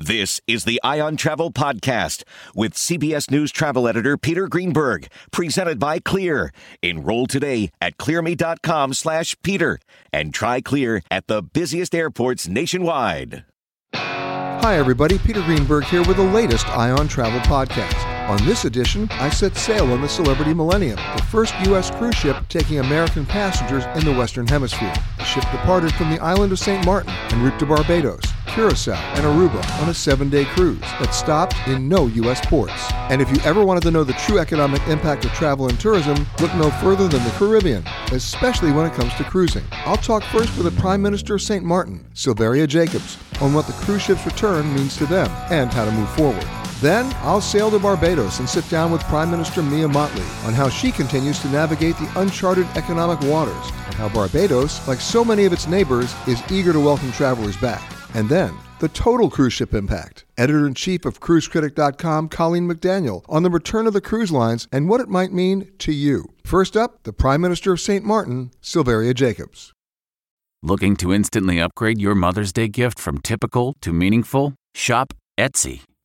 This is the Eye on Travel Podcast with CBS News travel editor Peter Greenberg, presented by Clear. Enroll today at clearme.com slash Peter and try Clear at the busiest airports nationwide. Hi, everybody. Peter Greenberg here with the latest Eye on Travel Podcast. On this edition, I set sail on the Celebrity Millennium, the first U.S. cruise ship taking American passengers in the Western Hemisphere. The ship departed from the island of St. Martin en route to Barbados, Curacao, and Aruba on a seven day cruise that stopped in no U.S. ports. And if you ever wanted to know the true economic impact of travel and tourism, look no further than the Caribbean, especially when it comes to cruising. I'll talk first with the Prime Minister of St. Martin, Silveria Jacobs, on what the cruise ship's return means to them and how to move forward. Then I'll sail to Barbados and sit down with Prime Minister Mia Mottley on how she continues to navigate the uncharted economic waters and how Barbados, like so many of its neighbors, is eager to welcome travelers back. And then the total cruise ship impact. Editor in chief of CruiseCritic.com, Colleen McDaniel, on the return of the cruise lines and what it might mean to you. First up, the Prime Minister of St. Martin, Silveria Jacobs. Looking to instantly upgrade your Mother's Day gift from typical to meaningful? Shop Etsy.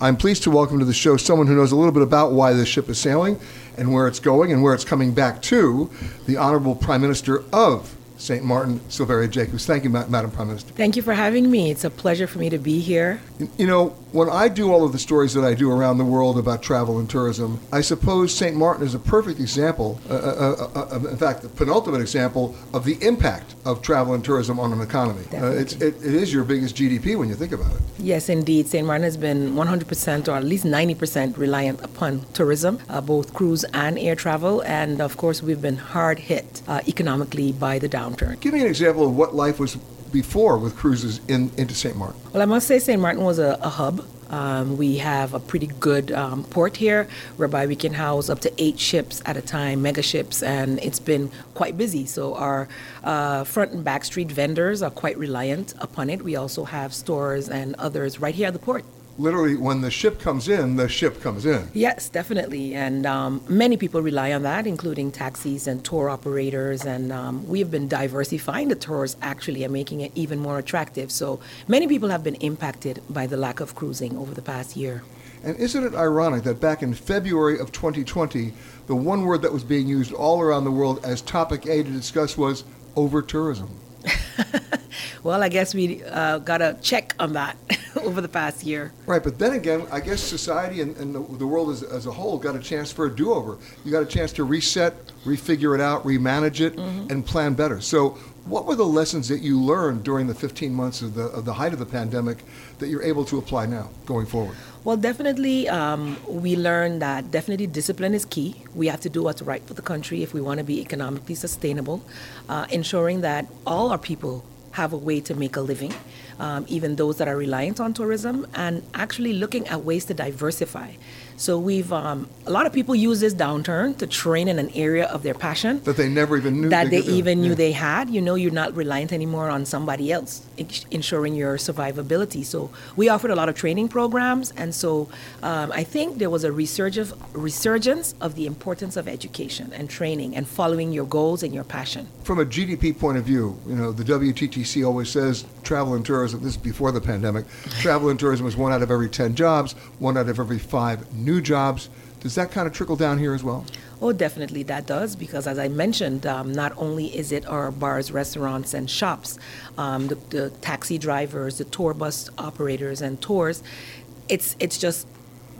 I'm pleased to welcome to the show someone who knows a little bit about why this ship is sailing and where it's going and where it's coming back to, the Honorable Prime Minister of St. Martin, Silveria Jacobs. Thank you, Ma- Madam Prime Minister. Thank you for having me. It's a pleasure for me to be here. You know, when I do all of the stories that I do around the world about travel and tourism, I suppose St. Martin is a perfect example, uh, uh, uh, uh, in fact, the penultimate example of the impact of travel and tourism on an economy. Uh, it's, it, it is your biggest GDP when you think about it. Yes, indeed. St. Martin has been 100% or at least 90% reliant upon tourism, uh, both cruise and air travel. And of course, we've been hard hit uh, economically by the downturn. Give me an example of what life was before with cruises in, into St. Martin. Well, I must say St. Martin was a, a hub. Um, we have a pretty good um, port here whereby we can house up to eight ships at a time, mega ships, and it's been quite busy. So our uh, front and back street vendors are quite reliant upon it. We also have stores and others right here at the port. Literally, when the ship comes in, the ship comes in. Yes, definitely. And um, many people rely on that, including taxis and tour operators. And um, we have been diversifying the tours actually and making it even more attractive. So many people have been impacted by the lack of cruising over the past year. And isn't it ironic that back in February of 2020, the one word that was being used all around the world as topic A to discuss was over tourism? well, I guess we uh, got a check on that over the past year. Right, but then again, I guess society and, and the, the, world as, as, a whole got a chance for a do over. You got a chance to reset, refigure it out, remanage it, mm-hmm. and plan better. So, What were the lessons that you learned during the 15 months of the, of the height of the pandemic that you're able to apply now going forward? Well, definitely, um, we learned that definitely discipline is key. We have to do what's right for the country if we want to be economically sustainable, uh, ensuring that all our people have a way to make a living, um, even those that are reliant on tourism, and actually looking at ways to diversify. So we've um, a lot of people use this downturn to train in an area of their passion that they never even knew that they, do. even knew Yeah. they had. You know, you're not reliant anymore on somebody else ensuring your survivability. So we offered a lot of training programs, and so um, I think there was a resurgence resurgence of the importance of education and training and following your goals and your passion. From a GDP point of view, you know, the WTTC always says travel and tourism, this is before the pandemic, travel and tourism is one out of every 10 jobs, one out of every five new jobs. Does that kind of trickle down here as well? Oh, definitely that does because, as I mentioned, um, not only is it our bars, restaurants, and shops, um, the, the taxi drivers, the tour bus operators, and tours. It's it's just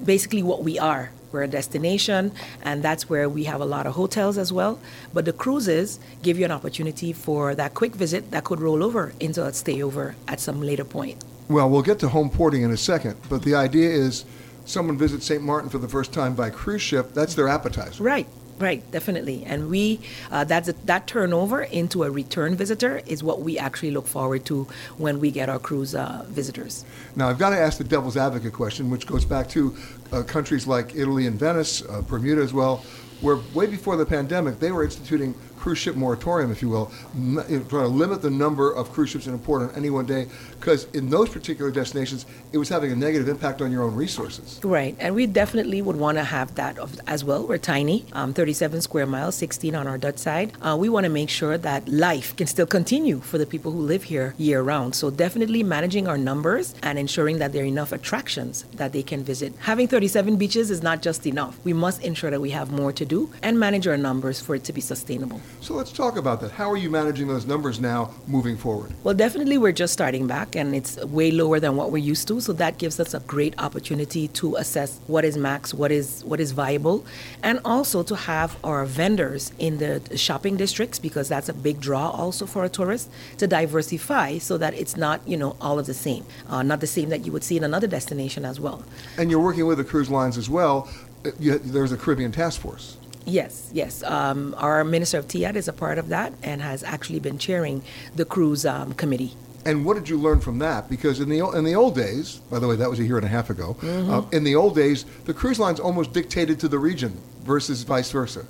basically what we are. We're a destination, and that's where we have a lot of hotels as well. But the cruises give you an opportunity for that quick visit that could roll over into a stayover at some later point. Well, we'll get to home porting in a second, but the idea is someone visits St. Martin for the first time by cruise ship, that's their appetizer. Right, right, definitely. And we uh, that's a, that turnover into a return visitor is what we actually look forward to when we get our cruise uh, visitors. Now, I've got to ask the devil's advocate question, which goes back to uh, countries like Italy and Venice, uh, Bermuda as well, where way before the pandemic, they were instituting cruise ship moratorium, if you will, you know, trying to limit the number of cruise ships in a port on any one day, because in those particular destinations, it was having a negative impact on your own resources. Right, and we definitely would want to have that as well. We're tiny, um, 37 square miles, 16 on our Dutch side. Uh, we want to make sure that life can still continue for the people who live here year round. So definitely managing our numbers and ensuring that there are enough attractions that they can visit. Having 37 beaches is not just enough. We must ensure that we have more to do and manage our numbers for it to be sustainable. So let's talk about that. How are you managing those numbers now moving forward? Well, definitely, we're just starting back, and it's way lower than what we're used to. So that gives us a great opportunity to assess what is max, what is what is viable, and also to have our vendors in the shopping districts because that's a big draw also for a tourist to diversify so that it's not you know all of the same, uh, not the same that you would see in another destination as well. And you're working with the cruise lines as well. Uh, You, there's a Caribbean task force. Yes, yes. Um, our Minister of TEATT is a part of that and has actually been chairing the cruise um, committee. And what did you learn from that? Because in the in the old days, by the way, that was a year and a half ago. Mm-hmm. Uh, in the old days, the cruise lines almost dictated to the region versus vice versa.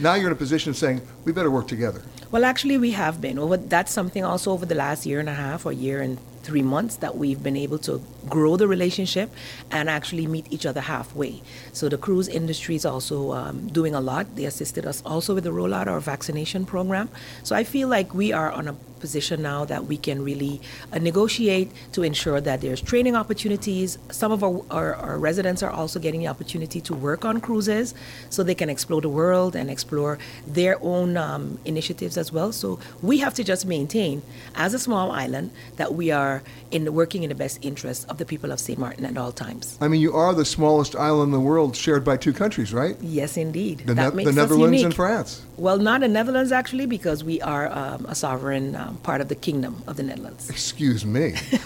Now you're in a position of saying we better work together. Well, actually, we have been. Over, that's something also over the last year and a half or year and three months that we've been able to grow the relationship and actually meet each other halfway. So the cruise industry is also um, doing a lot. They assisted us also with the rollout of our vaccination program. So I feel like we are on a position now that we can really uh, negotiate to ensure that there's training opportunities. Some of our, our, our residents are also getting the opportunity to work on cruises so they can explore the world and explore their own um, initiatives as well. So we have to just maintain, as a small island, that we are in working in the best interest of the people of St. Martin at all times. I mean, you are the smallest island in the world, shared by two countries, right? Yes, indeed. The, that Ne- makes the Netherlands and France. Well, not the Netherlands actually, because we are um, a sovereign um, part of the kingdom of the Netherlands. Excuse me.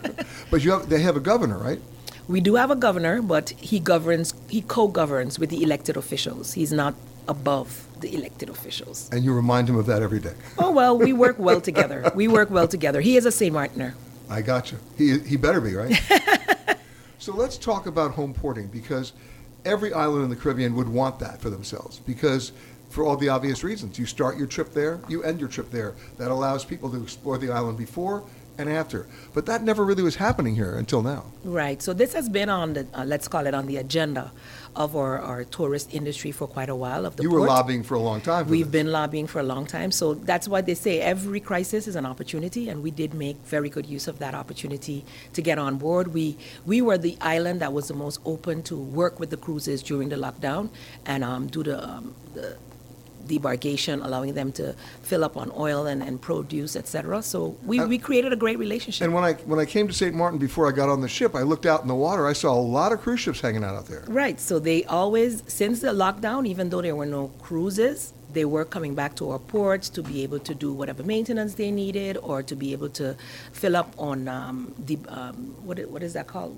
but you have, they have a governor, right? We do have a governor, but he governs, he co-governs with the elected officials. He's not above the elected officials. And you remind him of that every day. Oh well, we work well together. We work well together. He is a St. Martiner. I got you. He, he better be, right? so let's talk about home porting because every island in the Caribbean would want that for themselves because for all the obvious reasons. You start your trip there, you end your trip there. That allows people to explore the island before and after. But that never really was happening here until now. Right. So this has been on the uh, let's call it on the agenda of our, our tourist industry for quite a while. Of the you were lobbying for a long time. We've this. been lobbying for a long time. So that's why they say every crisis is an opportunity, and we did make very good use of that opportunity to get on board. We we were the island that was the most open to work with the cruises during the lockdown and um, do the, um, the debarkation, allowing them to fill up on oil and, and produce, etc. So we, Uh, we created a great relationship. And when I when I came to St. Martin before I got on the ship, I looked out in the water. I saw a lot of cruise ships hanging out out there. Right. So they always, since the lockdown, even though there were no cruises, they were coming back to our ports to be able to do whatever maintenance they needed or to be able to fill up on um, the um, what, what is that called?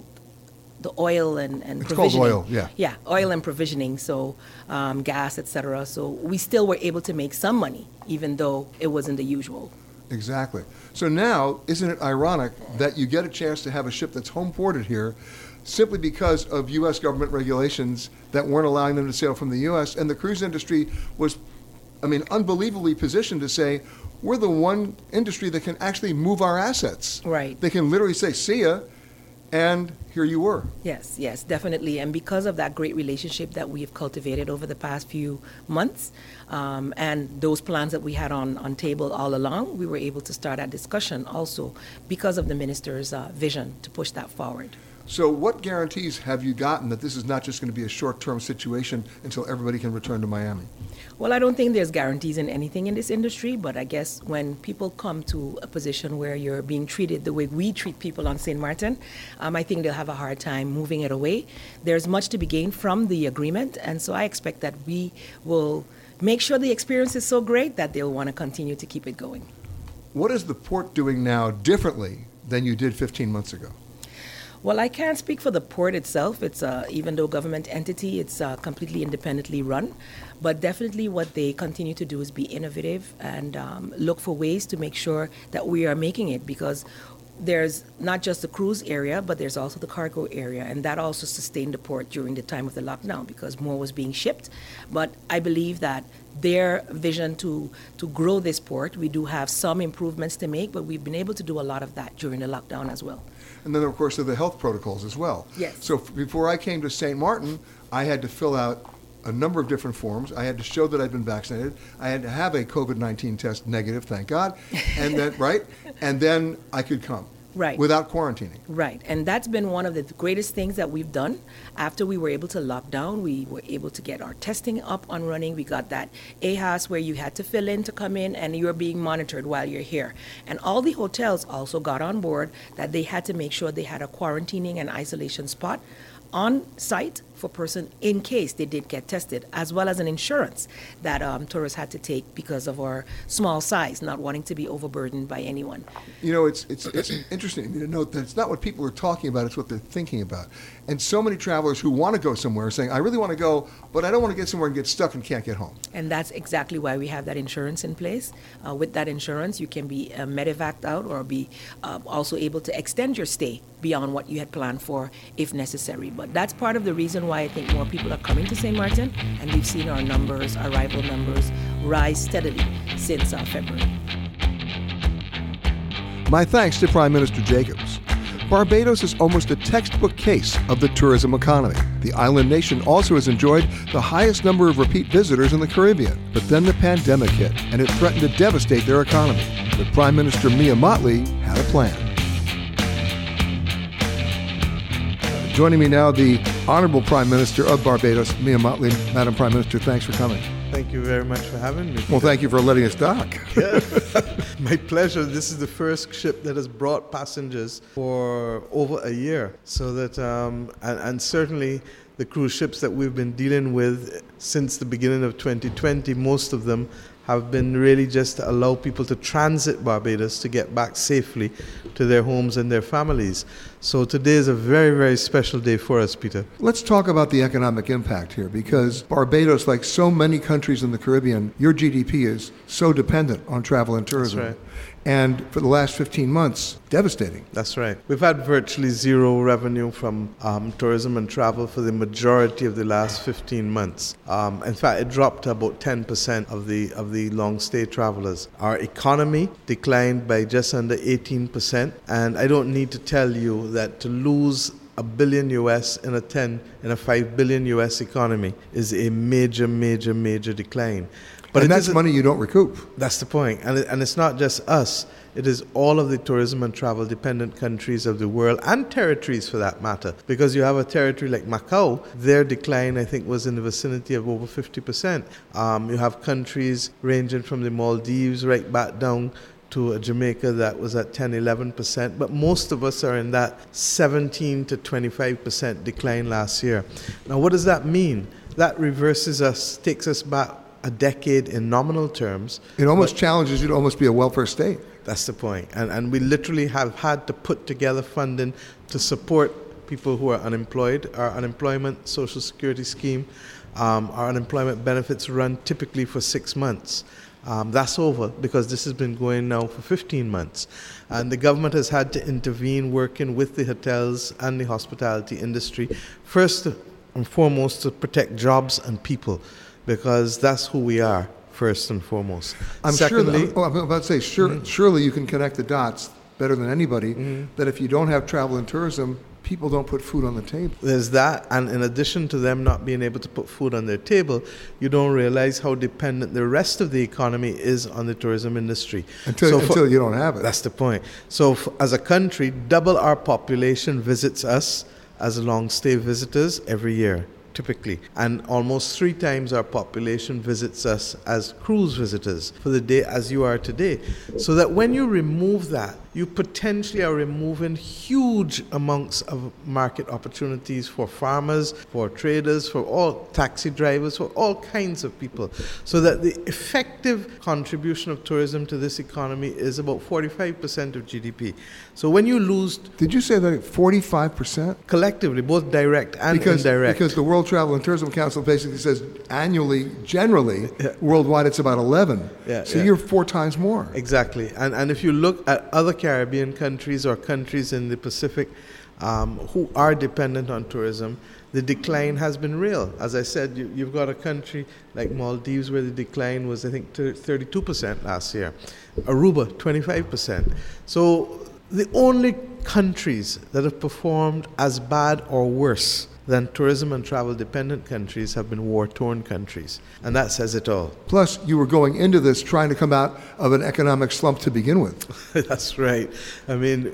The oil and, and It's called provisioning. oil, yeah. Yeah, oil and provisioning, so um, gas, etc. So we still were able to make some money, even though it wasn't the usual. Exactly. So now, isn't it ironic that you get a chance to have a ship that's home ported here simply because of U.S. government regulations that weren't allowing them to sail from the U.S. and the cruise industry was, I mean, unbelievably positioned to say, we're the one industry that can actually move our assets. Right. They can literally say, see ya, and here you were. Yes, yes, definitely. And because of that great relationship that we have cultivated over the past few months, um, and those plans that we had on, on table all along, we were able to start that discussion also because of the minister's uh, vision to push that forward. So, what guarantees have you gotten that this is not just going to be a short term situation until everybody can return to Miami? Well, I don't think there's guarantees in anything in this industry, but I guess when people come to a position where you're being treated the way we treat people on St. Martin, um, I think they'll have a hard time moving it away. There's much to be gained from the agreement, and so I expect that we will make sure the experience is so great that they'll want to continue to keep it going. What is the port doing now differently than you did 15 months ago? Well, I can't speak for the port itself. It's uh, even though government entity, it's uh, completely independently run. But definitely, what they continue to do is be innovative and um, look for ways to make sure that we are making it because there's not just the cruise area, but there's also the cargo area, and that also sustained the port during the time of the lockdown because more was being shipped. But I believe that their vision to to grow this port, we do have some improvements to make, but we've been able to do a lot of that during the lockdown as well. And then, of course, there are the health protocols as well. Yes. So f- before I came to St. Martin, I had to fill out a number of different forms. I had to show that I'd been vaccinated. I had to have a COVID 19 test negative, thank God. And then, right? And then I could come. Right. Without quarantining. Right, and that's been one of the greatest things that we've done. After we were able to lock down, we were able to get our testing up and running. We got that EHAS where you had to fill in to come in and you're being monitored while you're here. And all the hotels also got on board that they had to make sure they had a quarantining and isolation spot on site for person in case they did get tested, as well as an insurance that um, tourists had to take because of our small size, not wanting to be overburdened by anyone. You know, it's, it's, it's interesting to note that it's not what people are talking about, it's what they're thinking about. And so many travelers who want to go somewhere are saying, I really want to go, but I don't want to get somewhere and get stuck and can't get home. And that's exactly why we have that insurance in place. Uh, with that insurance, you can be uh, medevaced out or be uh, also able to extend your stay beyond what you had planned for if necessary. But that's part of the reason why I think more people are coming to St. Martin, and we've seen our numbers, our arrival numbers, rise steadily since February. My thanks to Prime Minister Jacobs. Barbados is almost a textbook case of the tourism economy. The island nation also has enjoyed the highest number of repeat visitors in the Caribbean. But then the pandemic hit, and it threatened to devastate their economy. But Prime Minister Mia Mottley had a plan. Joining me now, the Honorable Prime Minister of Barbados, Mia Mottley. Madam Prime Minister, thanks for coming. Thank you very much for having me. Well, thank you for letting us dock. My pleasure. This is the first ship that has brought passengers for over a year. So that, um, and, and certainly the cruise ships that we've been dealing with since the beginning of 2020, most of them have been really just to allow people to transit Barbados to get back safely to their homes and their families. So today is a very, very special day for us, Peter. Let's talk about the economic impact here because Barbados, like so many countries in the Caribbean, your GDP is so dependent on travel and tourism. right. And for the last 15 months, devastating. That's right. We've had virtually zero revenue from um, tourism and travel for the majority of the last 15 months. Um, in fact, it dropped to about 10% of the of the long stay travelers. Our economy declined by just under 18%, and I don't need to tell you that to lose a billion US in a 10 in a 5 billion US economy is a major, major, major decline. And it that's money you don't recoup. that's the point. And, it, and it's not just us, it is all of the tourism and travel dependent countries of the world and territories for that matter. Because you have a territory like Macau, their decline, I think, was in the vicinity of over 50%. Um, you have countries ranging from the Maldives right back down to Jamaica that was at 10, 11%, but most of us are in that 17 to 25% decline last year. Now, what does that mean? That reverses us, takes us back a decade in nominal terms. It almost challenges you to almost be a welfare state. That's the point. And, and we literally have had to put together funding to support people who are unemployed. Our unemployment social security scheme, um, our unemployment benefits run typically for six months. Um, that's over because this has been going now for 15 months. And the government has had to intervene working with the hotels and the hospitality industry, first and foremost to protect jobs and people because that's who we are first and foremost. I'm Secondly, sure. That, oh, I'm about to say, sure, Mm-hmm. surely you can connect the dots better than anybody. That if you don't have travel and tourism, people don't put food on the table. There's that, and in addition to them not being able to put food on their table, you don't realize how dependent the rest of the economy is on the tourism industry. Until, So for- you don't have it. That's the point. So, f- as a country, double our population visits us as long stay visitors every year, typically. And almost three times our population visits us as cruise visitors for the day as you are today. So that when you remove that, you potentially are removing huge amounts of market opportunities for farmers, for traders, for all taxi drivers, for all kinds of people. So that the effective contribution of tourism to this economy is about 45% of GDP. So when you lose Did you say that 45%? collectively, both direct and Because, indirect, because the World Travel and Tourism Council basically says annually, generally, worldwide, it's about 11. Yeah, so yeah. you're four times more. Exactly. And, and if you look at other Caribbean countries or countries in the Pacific um, who are dependent on tourism, the decline has been real. As I said, you, you've got a country like Maldives where the decline was, I think, thir- 32% last year, Aruba, 25%. So the only countries that have performed as bad or worse than tourism and travel dependent countries have been war torn countries. And that says it all. Plus, you were going into this trying to come out of an economic slump to begin with. That's right. I mean,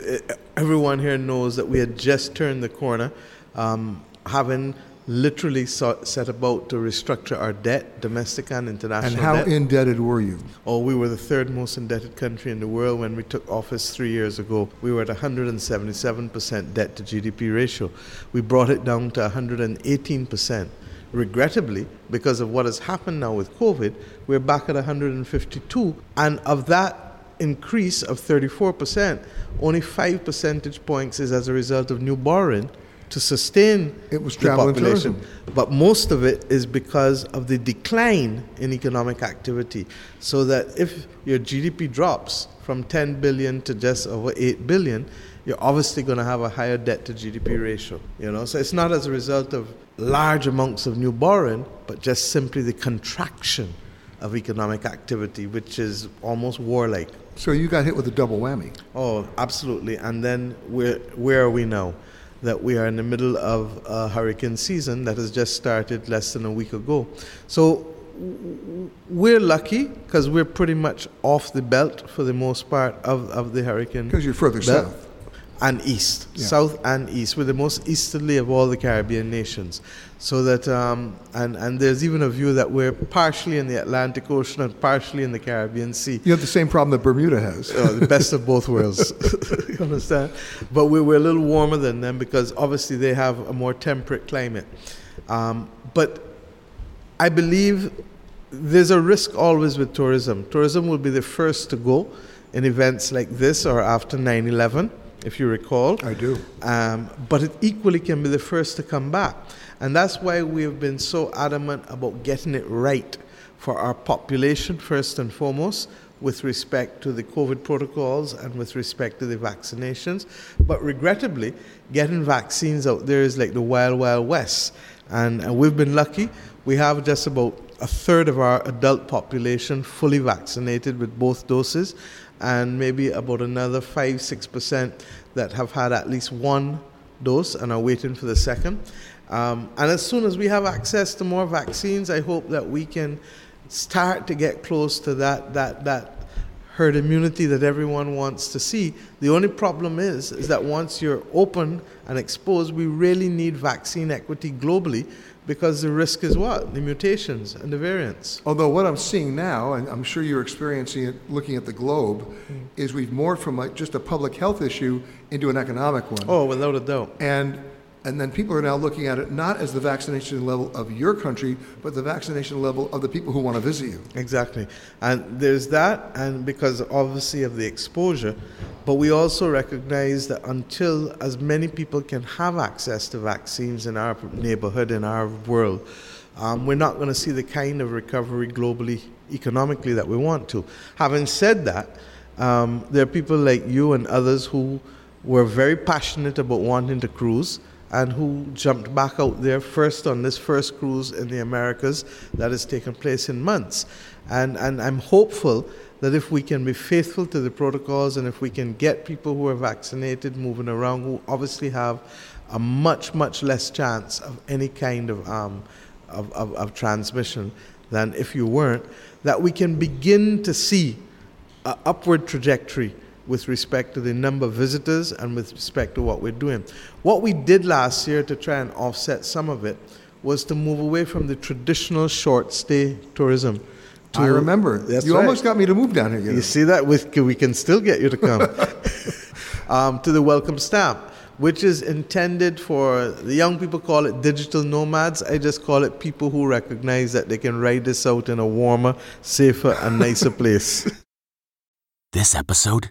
everyone here knows that we had just turned the corner, um, having literally sought, set about to restructure our debt, domestic and international And how debt. indebted were you? Oh, we were the third most indebted country in the world when we took office three years ago. We were at 177% debt to GDP ratio. We brought it down to 118%. Regrettably, because of what has happened now with COVID, we're back at 152. And of that increase of 34%, only 5 percentage points is as a result of new borrowing to sustain It was the population. tourism. But most of it is because of the decline in economic activity. So that if your GDP drops from 10 billion to just over 8 billion, you're obviously going to have a higher debt to GDP ratio. You know, so it's not as a result of large amounts of new borrowing, but just simply the contraction of economic activity, which is almost warlike. So you got hit with a double whammy. Oh, absolutely. And then where where are we now? That we are in the middle of a hurricane season that has just started less than a week ago. So we're lucky because we're pretty much off the belt for the most part of, of the hurricane. Because you're further belt south. And east, Yeah. south and east. We're the most easterly of all the Caribbean nations. So that, um, and, and there's even a view that we're partially in the Atlantic Ocean and partially in the Caribbean Sea. You have the same problem that Bermuda has. Oh, the best of both worlds. you understand? But we're, we're a little warmer than them because obviously they have a more temperate climate. Um, but I believe there's a risk always with tourism. Tourism will be the first to go in events like this or after 9 11, if you recall. I do. Um, but it equally can be the first to come back. And that's why we've been so adamant about getting it right for our population, first and foremost, with respect to the COVID protocols and with respect to the vaccinations. But regrettably, getting vaccines out there is like the wild, wild west. And, and we've been lucky. We have just about a third of our adult population fully vaccinated with both doses, and maybe about another 5 6% that have had at least one dose and are waiting for the second. Um, and as soon as we have access to more vaccines, I hope that we can start to get close to that, that, that herd immunity that everyone wants to see. The only problem is, is that once you're open and exposed, we really need vaccine equity globally because the risk is what? The mutations and the variants. Although what I'm seeing now, and I'm sure you're experiencing it looking at the globe, mm. is we've morphed from like just a public health issue into an economic one. Oh, without a doubt. And And then people are now looking at it not as the vaccination level of your country, but the vaccination level of the people who want to visit you. Exactly. And there's that, and because obviously of the exposure, but we also recognize that until as many people can have access to vaccines in our neighborhood, in our world, um, we're not going to see the kind of recovery globally, economically, that we want to. Having said that, um, there are people like you and others who were very passionate about wanting to cruise and who jumped back out there first on this first cruise in the Americas that has taken place in months. And, and I'm hopeful that if we can be faithful to the protocols and if we can get people who are vaccinated moving around who obviously have a much, much less chance of any kind of, um, of, of, of transmission than if you weren't, that we can begin to see an upward trajectory with respect to the number of visitors and with respect to what we're doing. What we did last year to try and offset some of it was to move away from the traditional short stay tourism. I remember. That's you right. almost got me to move down here. You, You see that? With, we can still get you to come. um, to the welcome stamp, which is intended for the young people call it digital nomads. I just call it people who recognize that they can ride this out in a warmer, safer, and nicer place. This episode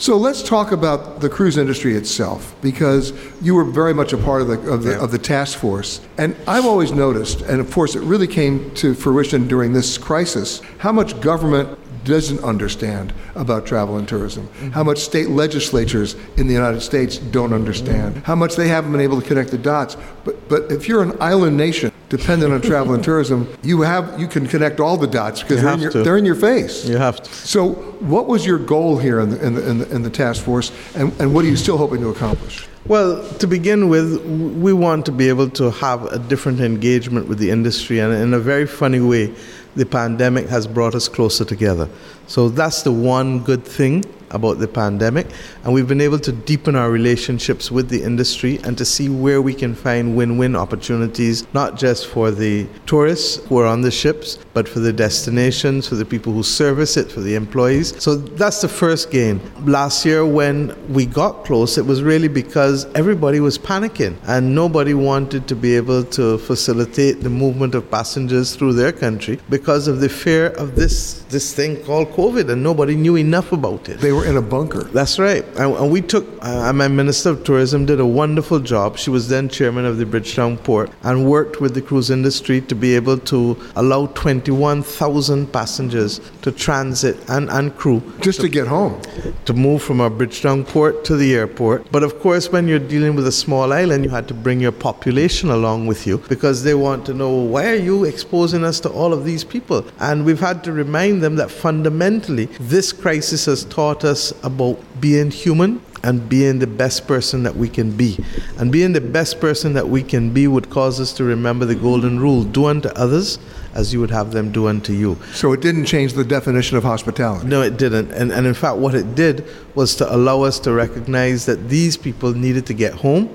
So let's talk about the cruise industry itself, because you were very much a part of the of the, Yeah. of the task force. And I've always noticed, and of course it really came to fruition during this crisis, how much government doesn't understand about travel and tourism, mm-hmm. how much state legislatures in the United States don't understand, mm-hmm. how much they haven't been able to connect the dots. But but if you're an island nation dependent on travel and tourism, you have you can connect all the dots because they're, in your, they're in your face. you have to. So, what was your goal here in the, in the, in the, in the task force, and, and what are you still hoping to accomplish? Well, to begin with, we want to be able to have a different engagement with the industry, and in a very funny way, the pandemic has brought us closer together. So that's the one good thing about the pandemic, and we've been able to deepen our relationships with the industry and to see where we can find win-win opportunities, not just for the tourists who are on the ships, but for the destinations, for the people who service it, for the employees. So that's the first gain. Last year, when we got close, it was really because everybody was panicking and nobody wanted to be able to facilitate the movement of passengers through their country because of the fear of this this thing called COVID, and nobody knew enough about it. They were in a bunker. That's right. And, and we took, uh, my Minister of Tourism did a wonderful job. She was then chairman of the Bridgetown Port and worked with the cruise industry to be able to allow 21,000 passengers to transit and, and crew Just to get home. to move from our Bridgetown port to the airport. But of course, when you're dealing with a small island, you had to bring your population along with you because they want to know why are you exposing us to all of these people? And we've had to remind them that fundamentally, this crisis has taught us about being human and being the best person that we can be. And being the best person that we can be would cause us to remember the golden rule do unto others as you would have them do unto you. So it didn't change the definition of hospitality. No, it didn't. And, and in fact, what it did was to allow us to recognize that these people needed to get home,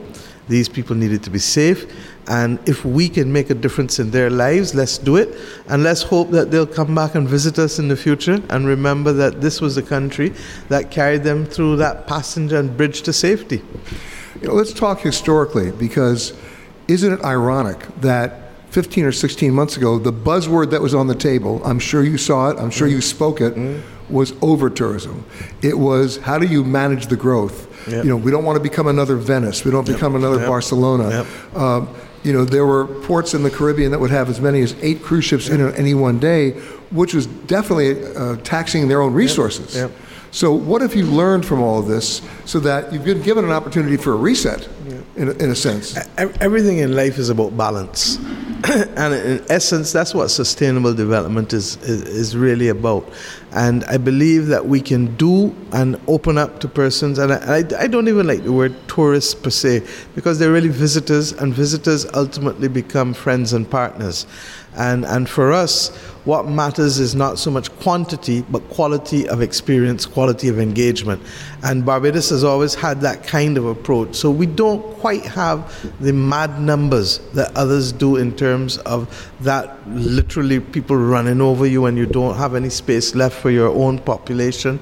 these people needed to be safe. And if we can make a difference in their lives, let's do it. And let's hope that they'll come back and visit us in the future and remember that this was the country that carried them through that passenger and bridge to safety. You know, let's talk historically because isn't it ironic that 15 or 16 months ago, the buzzword that was on the table, I'm sure you saw it, I'm sure you spoke it, was over tourism. It was how do you manage the growth? Yep. You know, we don't want to become another Venice, we don't become another Yep. Barcelona. Yep. Um, you know, there were ports in the Caribbean that would have as many as eight cruise ships in any one day, which was definitely uh, taxing their own resources. Yep. So, what have you learned from all of this so that you've been given an opportunity for a reset, in, a, in a sense? Everything in life is about balance. and in essence, that's what sustainable development is, is, is really about. And I believe that we can do and open up to persons, and I, I, don't even like the word tourists per se, because they're really visitors, and visitors ultimately become friends and partners. And, and for us, what matters is not so much quantity, but quality of experience, quality of engagement. And Barbados has always had that kind of approach. So we don't quite have the mad numbers that others do in terms of that literally people running over you and you don't have any space left for your own population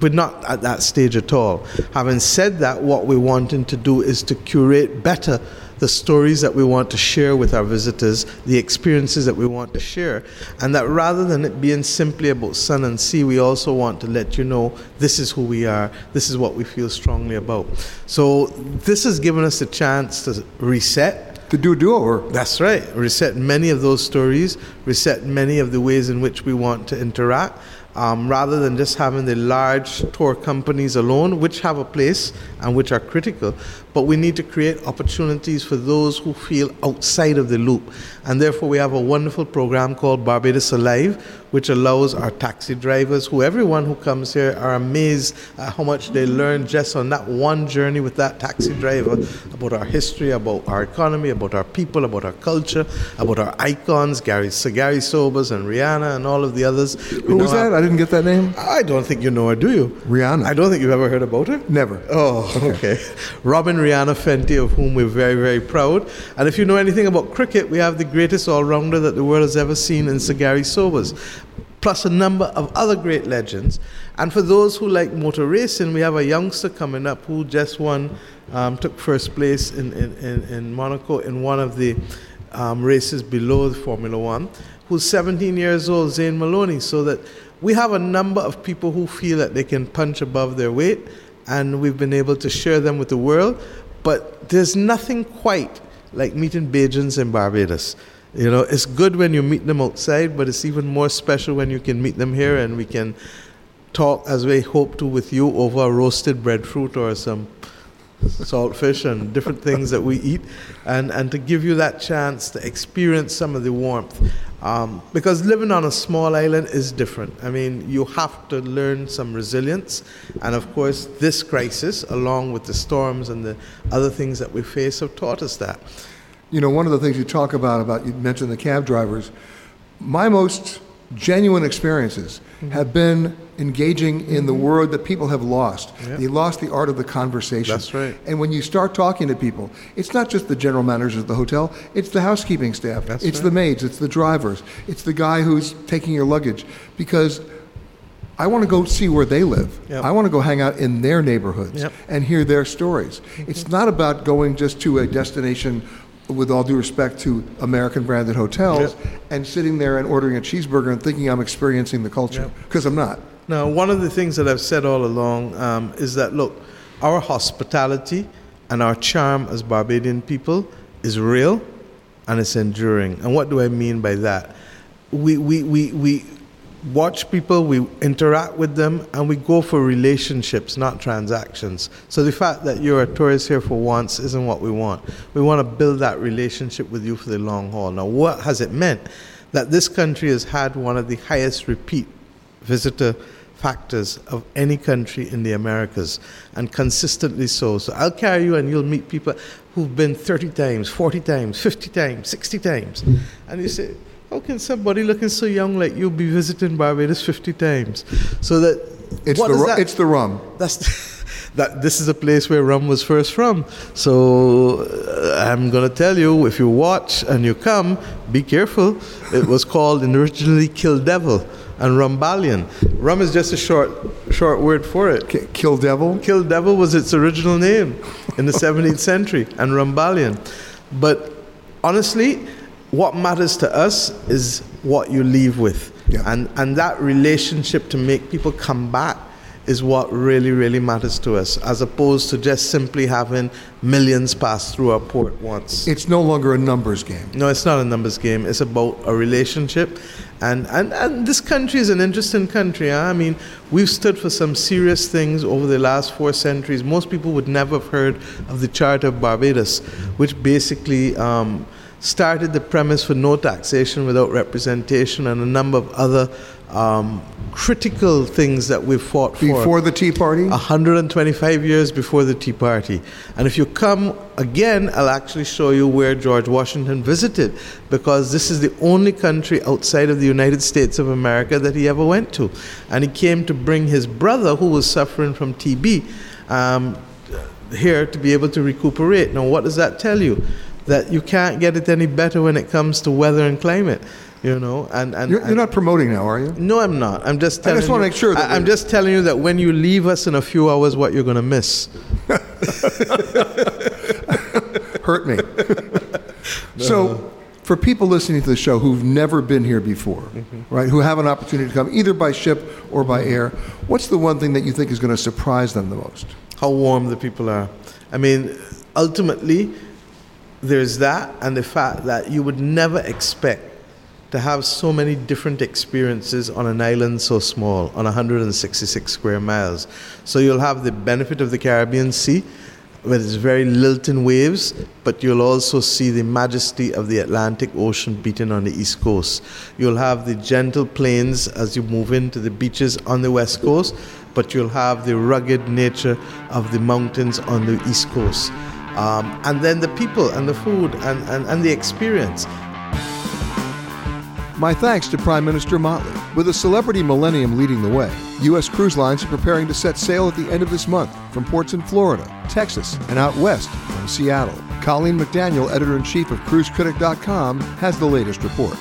but not at that stage at all. Having said that, what we're wanting to do is to curate better the stories that we want to share with our visitors, the experiences that we want to share, and that rather than it being simply about sun and sea, we also want to let you know this is who we are, this is what we feel strongly about. So, this has given us a chance to reset to do do-over. That's right. Reset many of those stories, reset many of the ways in which we want to interact, um, rather than just having the large tour companies alone, which have a place and which are critical. But we need to create opportunities for those who feel outside of the loop. And therefore, we have a wonderful program called Barbados Alive, which allows our taxi drivers, who everyone who comes here are amazed at how much they learn just on that one journey with that taxi driver about our history, about our economy, about our people, about our culture, about our icons, Gary, Sir Gary Sobers and Rihanna and all of the others. Who was that? I didn't get that name. I don't think you know her, do you? Rihanna. I don't think you've ever heard about her. Never. Oh, okay. Robin Rihanna Fenty, of whom we're very, very proud. And if you know anything about cricket, we have the greatest all rounder that the world has ever seen in Sir Gary Sobers, plus a number of other great legends. And for those who like motor racing, we have a youngster coming up who just won, um, took first place in, in, in, in Monaco in one of the um, races below the Formula One, who's 17 years old, Zane Maloney. So that we have a number of people who feel that they can punch above their weight, and we've been able to share them with the world. But there's nothing quite like meeting Bajans in Barbados. You know, it's good when you meet them outside, but it's even more special when you can meet them here and we can talk as we hope to with you over roasted breadfruit or some saltfish and different things that we eat, and, and to give you that chance to experience some of the warmth. Um, because living on a small island is different. I mean, you have to learn some resilience, and of course, this crisis, along with the storms and the other things that we face, have taught us that. You know, one of the things you talk about, about you mentioned the cab drivers. My most genuine experiences Mm-hmm. have been engaging in the word that people have lost. Yep. They lost the art of the conversation. That's right. And when you start talking to people, it's not just the general managers of the hotel, it's the housekeeping staff, That's it's right. the maids, it's the drivers, it's the guy who's taking your luggage. Because I want to go see where they live. Yep. I want to go hang out in their neighborhoods Yep. and hear their stories. It's not about going just to a destination, with all due respect to American branded hotels, and sitting there and ordering a cheeseburger and thinking I'm experiencing the culture, because I'm not. Now, one of the things that I've said all along um, is that, look, our hospitality and our charm as Barbadian people is real and it's enduring. And what do I mean by that? We, we, we, we watch people, we interact with them, and we go for relationships, not transactions. So the fact that you're a tourist here for once isn't what we want. We want to build that relationship with you for the long haul. Now, what has it meant? That this country has had one of the highest repeat visitor factors of any country in the Americas, and consistently so. So I'll carry you, and you'll meet people who've been 30 times, 40 times, 50 times, 60 times. And you say, How can somebody looking so young like you be visiting Barbados 50 times? So that. It's the is ru- that? it's the rum. That's. That this is a place where rum was first from. So uh, I'm gonna tell you, if you watch and you come, be careful. It was called originally Kill Devil and Rumbullion. Rum is just a short short word for it. K- Kill Devil? Kill Devil was its original name in the 17th century, and Rumbullion. But honestly, what matters to us is what you leave with. Yeah. And, and that relationship to make people come back is what really, really matters to us, as opposed to just simply having millions pass through our port once. It's no longer a numbers game. No, it's not a numbers game. It's about a relationship. And, and, and this country is an interesting country. Huh? I mean, we've stood for some serious things over the last four centuries. Most people would never have heard of the Charter of Barbados, which basically um, started the premise for no taxation without representation and a number of other um, critical things that we've fought for. Before the Tea Party? 125 years before the Tea Party. And if you come again, I'll actually show you where George Washington visited because this is the only country outside of the United States of America that he ever went to. And he came to bring his brother, who was suffering from TB, um, here to be able to recuperate. Now, what does that tell you? That you can't get it any better when it comes to weather and climate you know and, and you're, you're, not promoting now are you? No i'm not. I'm just telling i just want to make sure I, am just telling you that when you leave us in a few hours what you're going to miss. Hurt me. So for people listening to the show who've never been here before mm-hmm. right who have an opportunity to come either by ship or by air what's the one thing that you think is going to surprise them the most? How warm the people are. I mean ultimately there's that and the fact that you would never expect to have so many different experiences on an island so small, on 166 square miles. So you'll have the benefit of the Caribbean Sea, with its very lilting waves, but you'll also see the majesty of the Atlantic Ocean beating on the east coast. You'll have the gentle plains as you move into the beaches on the west coast, but you'll have the rugged nature of the mountains on the east coast. Um, and then the people and the food and, and, and the experience. My thanks to Prime Minister Mottley. With a celebrity millennium leading the way, U.S. cruise lines are preparing to set sail at the end of this month from ports in Florida, Texas, and out west from Seattle. Colleen McDaniel, editor in chief of CruiseCritic.com, has the latest report.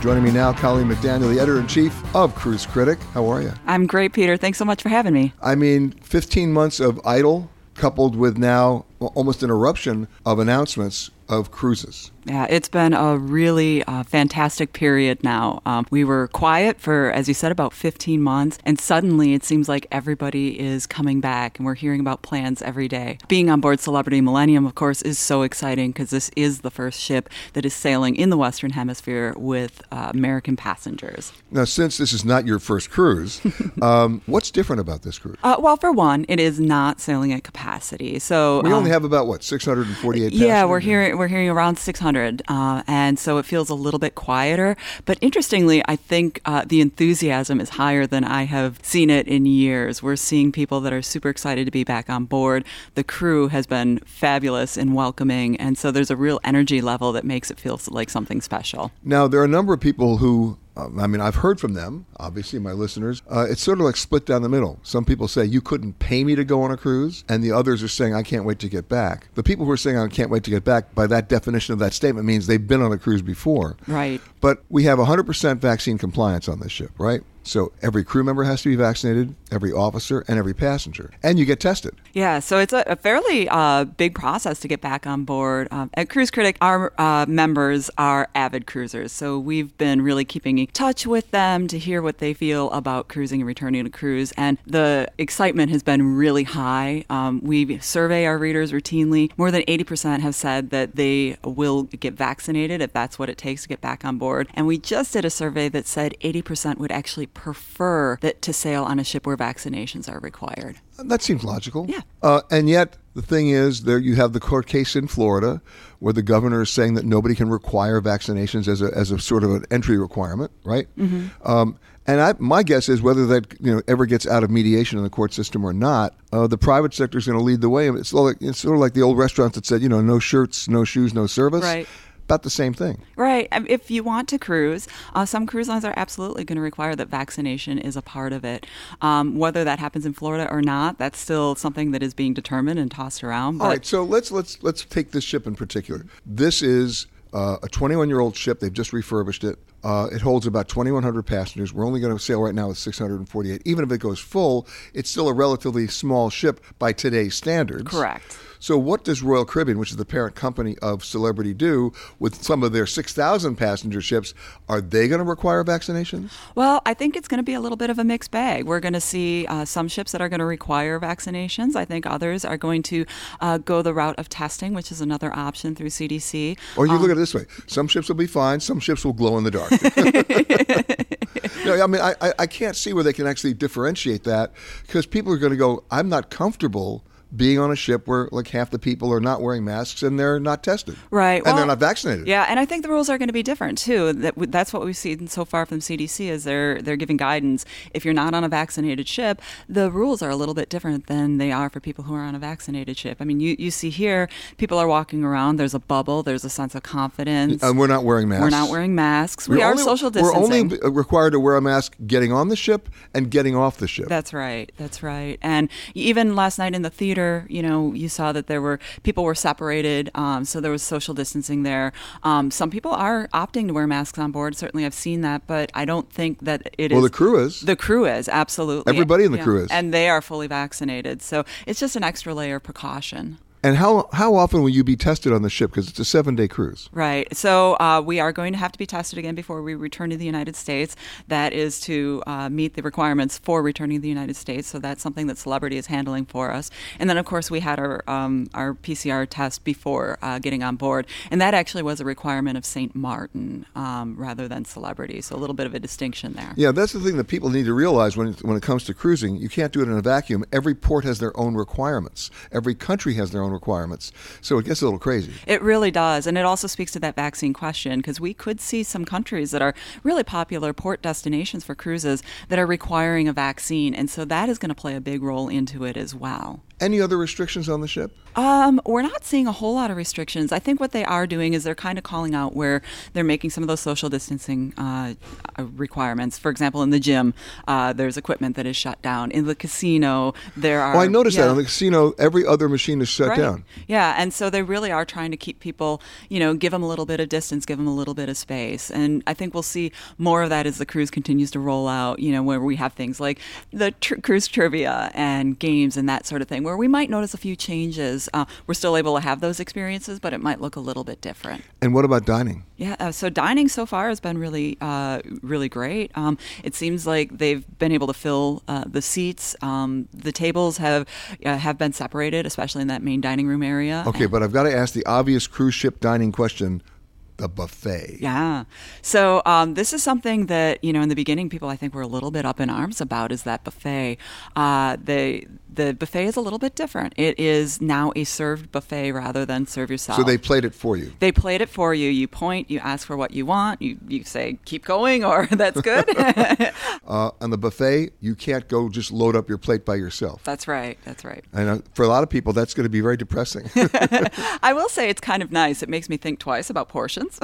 Joining me now, Colleen McDaniel, the editor in chief of Cruise Critic. How are you? I'm great, Peter. Thanks so much for having me. I mean, 15 months of idle coupled with now almost an eruption of announcements of cruises. Yeah, it's been a really uh, fantastic period now. Um, we were quiet for, as you said, about 15 months, and suddenly it seems like everybody is coming back, and we're hearing about plans every day. Being on board Celebrity Millennium, of course, is so exciting because this is the first ship that is sailing in the Western Hemisphere with uh, American passengers. Now, since this is not your first cruise, um, what's different about this cruise? Uh, well, for one, it is not sailing at capacity. So we only um, have about what 648. Yeah, we're hearing we're hearing around 600 uh, and so it feels a little bit quieter. But interestingly, I think uh, the enthusiasm is higher than I have seen it in years. We're seeing people that are super excited to be back on board. The crew has been fabulous and welcoming, and so there's a real energy level that makes it feel like something special. Now, there are a number of people who um, I mean, I've heard from them, obviously, my listeners. Uh, it's sort of like split down the middle. Some people say, you couldn't pay me to go on a cruise, and the others are saying, I can't wait to get back. The people who are saying, I can't wait to get back, by that definition of that statement, means they've been on a cruise before. Right. But we have 100% vaccine compliance on this ship, right? So every crew member has to be vaccinated, every officer, and every passenger, and you get tested. Yeah, so it's a, a fairly uh, big process to get back on board. Um, at Cruise Critic, our uh, members are avid cruisers, so we've been really keeping in touch with them to hear what they feel about cruising and returning to cruise, and the excitement has been really high. Um, we survey our readers routinely. More than 80% have said that they will get vaccinated if that's what it takes to get back on board, and we just did a survey that said 80% would actually prefer that to sail on a ship where vaccinations are required. That seems logical. Yeah. Uh, and yet, the thing is, there you have the court case in Florida where the governor is saying that nobody can require vaccinations as a, as a sort of an entry requirement, right? Mm-hmm. Um, and I, my guess is whether that you know ever gets out of mediation in the court system or not, uh, the private sector is going to lead the way. It's, like, it's sort of like the old restaurants that said, you know, no shirts, no shoes, no service. Right about the same thing. Right. If you want to cruise, uh, some cruise lines are absolutely going to require that vaccination is a part of it. Um, whether that happens in Florida or not, that's still something that is being determined and tossed around. All right. So let's let's let's take this ship in particular. This is uh, a 21 year old ship. They've just refurbished it. Uh, it holds about 2,100 passengers. We're only going to sail right now with 648. Even if it goes full, it's still a relatively small ship by today's standards. Correct. So, what does Royal Caribbean, which is the parent company of Celebrity, do with some of their 6,000 passenger ships? Are they going to require vaccinations? Well, I think it's going to be a little bit of a mixed bag. We're going to see uh, some ships that are going to require vaccinations. I think others are going to uh, go the route of testing, which is another option through CDC. Or you um, look at it this way some ships will be fine, some ships will glow in the dark. you know, I mean, I, I can't see where they can actually differentiate that because people are going to go, I'm not comfortable being on a ship where like half the people are not wearing masks and they're not tested. Right. And well, they're not vaccinated. Yeah, and I think the rules are going to be different too. That that's what we've seen so far from CDC is they're they're giving guidance. If you're not on a vaccinated ship, the rules are a little bit different than they are for people who are on a vaccinated ship. I mean, you, you see here people are walking around, there's a bubble, there's a sense of confidence. And we're not wearing masks. We're not wearing masks. We're we are only, social distancing. We're only required to wear a mask getting on the ship and getting off the ship. That's right. That's right. And even last night in the theater, you know, you saw that there were people were separated, um, so there was social distancing there. Um, some people are opting to wear masks on board. Certainly, I've seen that, but I don't think that it well, is. well, the crew is. The crew is absolutely. Everybody in the yeah. crew is, and they are fully vaccinated. So it's just an extra layer of precaution. And how how often will you be tested on the ship? Because it's a seven day cruise. Right. So uh, we are going to have to be tested again before we return to the United States. That is to uh, meet the requirements for returning to the United States. So that's something that Celebrity is handling for us. And then of course we had our um, our PCR test before uh, getting on board, and that actually was a requirement of St. Martin um, rather than Celebrity. So a little bit of a distinction there. Yeah, that's the thing that people need to realize when it, when it comes to cruising. You can't do it in a vacuum. Every port has their own requirements. Every country has their own requirements. So it gets a little crazy. It really does. And it also speaks to that vaccine question because we could see some countries that are really popular port destinations for cruises that are requiring a vaccine. And so that is going to play a big role into it as well. Any other restrictions on the ship? Um, we're not seeing a whole lot of restrictions. I think what they are doing is they're kind of calling out where they're making some of those social distancing uh, uh, requirements. For example, in the gym, uh, there's equipment that is shut down. In the casino, there are. Oh, I noticed yeah. that. In the casino, every other machine is shut right. down. Yeah, and so they really are trying to keep people, you know, give them a little bit of distance, give them a little bit of space. And I think we'll see more of that as the cruise continues to roll out, you know, where we have things like the tr- cruise trivia and games and that sort of thing, where we might notice a few changes. Uh, we're still able to have those experiences, but it might look a little bit different. And what about dining? Yeah, uh, so dining so far has been really, uh, really great. Um, it seems like they've been able to fill uh, the seats. Um, the tables have uh, have been separated, especially in that main dining room area. Okay, but I've got to ask the obvious cruise ship dining question: the buffet. Yeah. So um, this is something that you know in the beginning people I think were a little bit up in arms about is that buffet. Uh, they the buffet is a little bit different. It is now a served buffet rather than serve yourself. So they played it for you. They played it for you. You point, you ask for what you want, you, you say keep going or that's good. uh, on the buffet, you can't go just load up your plate by yourself. That's right. That's right. And uh, for a lot of people, that's going to be very depressing. I will say it's kind of nice. It makes me think twice about portions.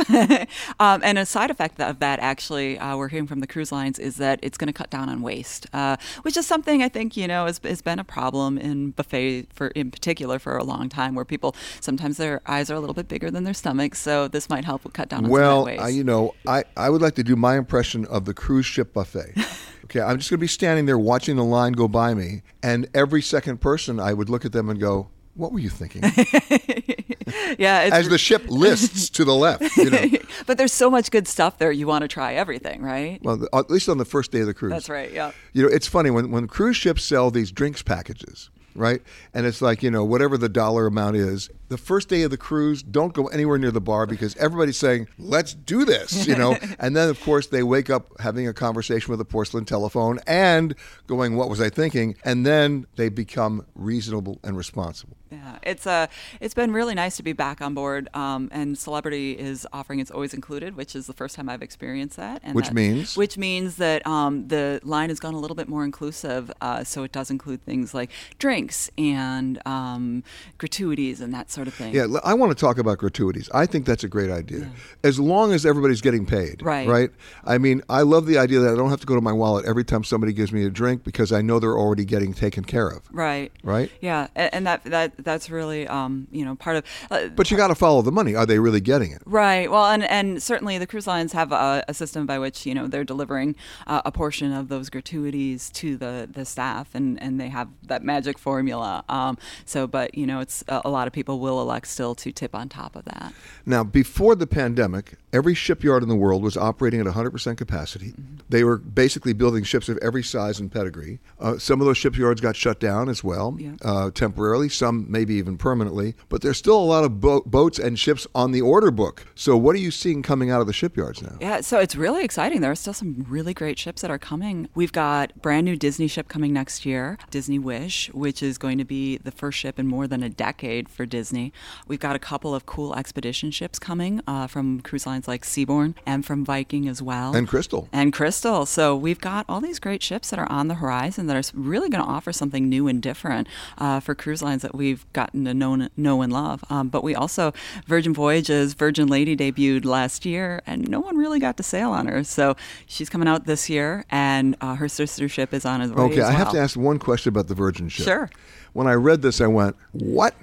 um, and a side effect of that, actually, uh, we're hearing from the cruise lines, is that it's going to cut down on waste, uh, which is something I think you know has, has been a problem problem in buffet for in particular for a long time, where people sometimes their eyes are a little bit bigger than their stomachs. So this might help cut down on well, some you know, I I would like to do my impression of the cruise ship buffet. Okay, I'm just going to be standing there watching the line go by me, and every second person, I would look at them and go, "What were you thinking?" yeah, as the ship lists to the left. You know. but there's so much good stuff there. You want to try everything, right? Well, at least on the first day of the cruise. That's right. Yeah. You know, it's funny when when cruise ships sell these drinks packages right? And it's like, you know, whatever the dollar amount is, the first day of the cruise, don't go anywhere near the bar because everybody's saying, let's do this, you know? and then, of course, they wake up having a conversation with a porcelain telephone and going, what was I thinking? And then they become reasonable and responsible. Yeah, it's a uh, it's been really nice to be back on board, um, and Celebrity is offering it's always included, which is the first time I've experienced that. And which that, means which means that um, the line has gone a little bit more inclusive, uh, so it does include things like drinks and um, gratuities and that sort sort of thing. Yeah, I want to talk about gratuities. I think that's a great idea, as long as everybody's getting paid. Right. Right. I mean, I love the idea that I don't have to go to my wallet every time somebody gives me a drink because I know they're already getting taken care of. Right. Right. Yeah, and that that that's really um, you know part of. Uh, But you got to follow the money. Are they really getting it? Right. Well, and, and certainly the cruise lines have a, a system by which you know they're delivering uh, a portion of those gratuities to the, the staff, and, and they have that magic formula. Um, so, but you know, it's a, a lot of people will elect still to tip on top of that. Now, before the pandemic, every shipyard in the world was operating at 100% capacity. They were basically building ships of every size and pedigree. Uh, some of those shipyards got shut down as well, Yeah. uh, temporarily, some maybe even permanently. But there's still a lot of bo- boats and ships on the order book. So, what are you seeing coming out of the shipyards now? Yeah, so it's really exciting. There are still some really great ships that are coming. We've got brand new Disney ship coming next year, Disney Wish, which is going to be the first ship in more than a decade for Disney. We've got a couple of cool expedition ships coming uh, from cruise lines like Seabourn and from Viking as well. And Crystal. And Crystal. So we've got all these great ships that are on the horizon that are really going to offer something new and different uh, for cruise lines that we've gotten to know, know and love. Um, but we also, Virgin Voyages, Virgin Lady debuted last year, and no one really got to sail on her. So she's coming out this year, and uh, her sister ship is on its way. Okay, as I have to ask one question about the Virgin ship. Sure. When I read this, I went, "What?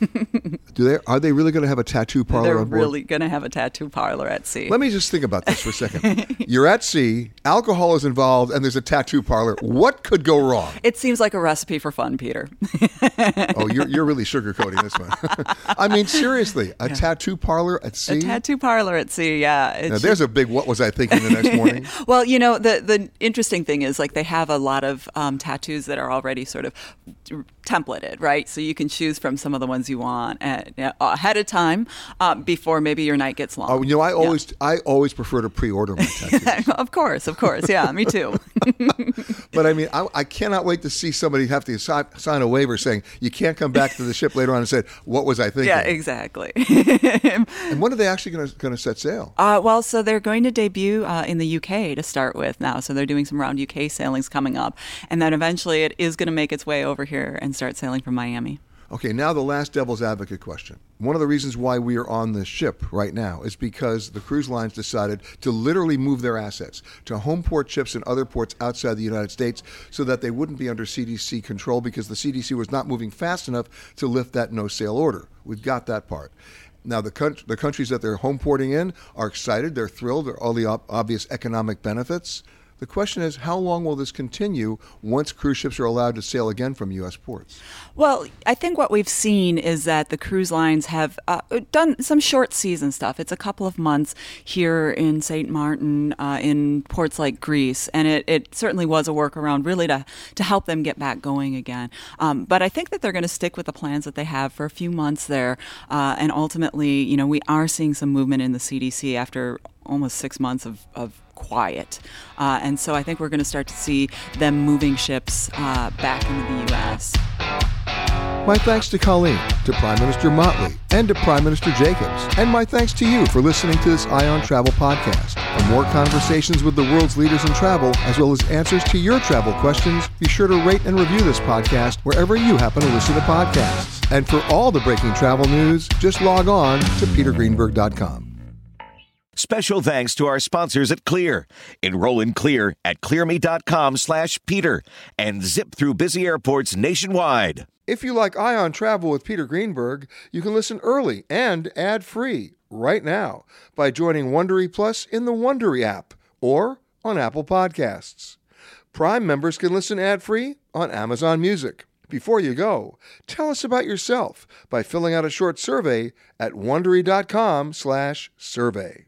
Do they are they really going to have a tattoo parlor They're on board?" really going to have a tattoo parlor at sea. Let me just think about this for a second. You're at sea, alcohol is involved, and there's a tattoo parlor. What could go wrong? it seems like a recipe for fun, Peter. Oh, you're, you're really sugarcoating this one. I mean, seriously, a tattoo parlor at sea? a tattoo parlor at sea, yeah. It's now, there's a big what was I thinking the next morning? well, you know, the the interesting thing is like they have a lot of um, tattoos that are already sort of templated, right? So you can choose from some of the ones you want at, ahead of time uh, before maybe your night gets long. Oh, you know, I always I always prefer to pre-order my tattoos. of course, of course, yeah, me too. but I mean, I, I cannot wait to see somebody have to si- sign a waiver saying you can't come back to the ship later on and say, "What was I thinking?" yeah, exactly. And when are they actually going to set sail? Uh, well, so they're going to debut uh, in the UK to start with now. So they're doing some round UK sailings coming up. And then eventually it is going to make its way over here and start sailing from Miami. Okay, now the last devil's advocate question. One of the reasons why we are on this ship right now is because the cruise lines decided to literally move their assets to home port ships and other ports outside the United States so that they wouldn't be under CDC control because the CDC was not moving fast enough to lift that no sail order. We've got that part. Now, the, coun- the countries that they're home porting in are excited, they're thrilled, there are all the ob- obvious economic benefits. The question is, how long will this continue once cruise ships are allowed to sail again from U.S. ports? Well, I think what we've seen is that the cruise lines have uh, done some short season stuff. It's a couple of months here in St. Martin, uh, in ports like Greece, and it, it certainly was a workaround really to, to help them get back going again. Um, but I think that they're going to stick with the plans that they have for a few months there, uh, and ultimately, you know, we are seeing some movement in the CDC after almost six months of, of quiet. Uh, and so I think we're going to start to see them moving ships uh, back into the U.S. My thanks to Colleen, to Prime Minister Mottley, and to Prime Minister Jacobs. And my thanks to you for listening to this Eye on Travel podcast. For more conversations with the world's leaders in travel, as well as answers to your travel questions, be sure to rate and review this podcast wherever you happen to listen to podcasts. And for all the breaking travel news, just log on to petergreenberg.com. Special thanks to our sponsors at Clear. Enroll in Clear at clearme.com slash Peter and zip through busy airports nationwide. If you like Eye on Travel with Peter Greenberg, you can listen early and ad-free right now by joining Wondery Plus in the Wondery app or on Apple Podcasts. Prime members can listen ad-free on Amazon Music. Before you go, tell us about yourself by filling out a short survey at wondery.com/survey.